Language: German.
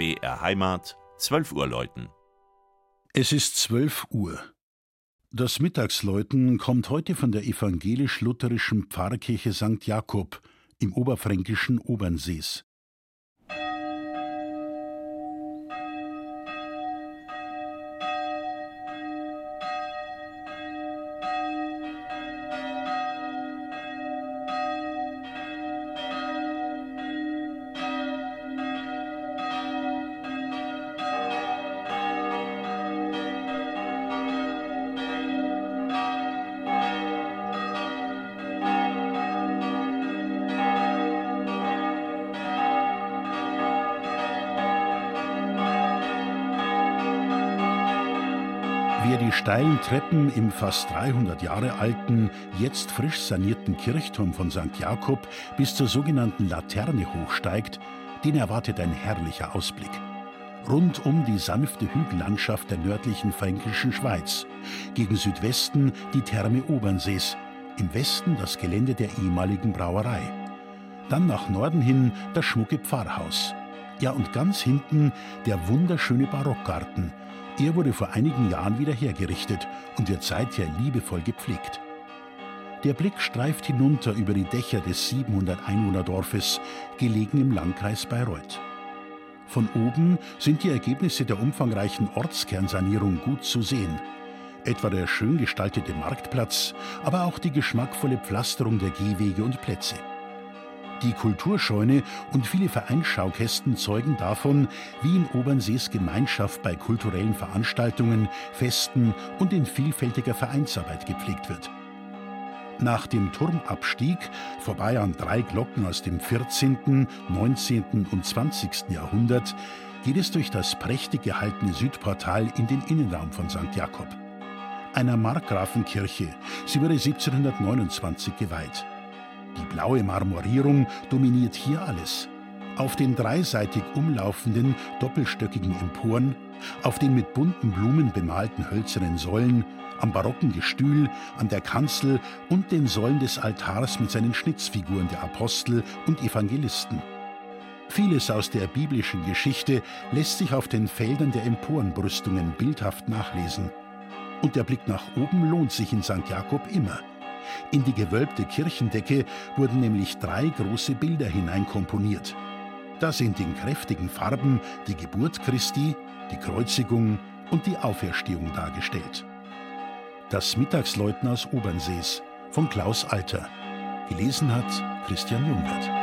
BR Heimat, 12 Uhr läuten. Es ist 12 Uhr. Das Mittagsläuten kommt heute von der evangelisch-lutherischen Pfarrkirche St. Jakob im oberfränkischen Obernsees. Wer die steilen Treppen im fast 300 Jahre alten, jetzt frisch sanierten Kirchturm von St. Jakob bis zur sogenannten Laterne hochsteigt, den erwartet ein herrlicher Ausblick. Rundum die sanfte Hügellandschaft der nördlichen fränkischen Schweiz, gegen Südwesten die Therme Obernsees, im Westen das Gelände der ehemaligen Brauerei. Dann nach Norden hin das schmucke Pfarrhaus. Ja, und ganz hinten der wunderschöne Barockgarten, er wurde vor einigen Jahren wieder hergerichtet und wird seither liebevoll gepflegt. Der Blick streift hinunter über die Dächer des 700 Einwohnerdorfes, gelegen im Landkreis Bayreuth. Von oben sind die Ergebnisse der umfangreichen Ortskernsanierung gut zu sehen. Etwa der schön gestaltete Marktplatz, aber auch die geschmackvolle Pflasterung der Gehwege und Plätze. Die Kulturscheune und viele Vereinsschaukästen zeugen davon, wie in Obernsees Gemeinschaft bei kulturellen Veranstaltungen, Festen und in vielfältiger Vereinsarbeit gepflegt wird. Nach dem Turmabstieg, vorbei an drei Glocken aus dem 14., 19. und 20. Jahrhundert, geht es durch das prächtig gehaltene Südportal in den Innenraum von St. Jakob. Einer Markgrafenkirche, sie wurde 1729 geweiht. Die blaue Marmorierung dominiert hier alles. Auf den dreiseitig umlaufenden, doppelstöckigen Emporen, auf den mit bunten Blumen bemalten hölzernen Säulen, am barocken Gestühl, an der Kanzel und den Säulen des Altars mit seinen Schnitzfiguren der Apostel und Evangelisten. Vieles aus der biblischen Geschichte lässt sich auf den Feldern der Emporenbrüstungen bildhaft nachlesen. Und der Blick nach oben lohnt sich in St. Jakob immer. In die gewölbte Kirchendecke wurden nämlich drei große Bilder hineinkomponiert. Da sind in kräftigen Farben die Geburt Christi, die Kreuzigung und die Auferstehung dargestellt. Das Mittagsläuten aus Obernsees von Klaus Alter. Gelesen hat Christian Jungert.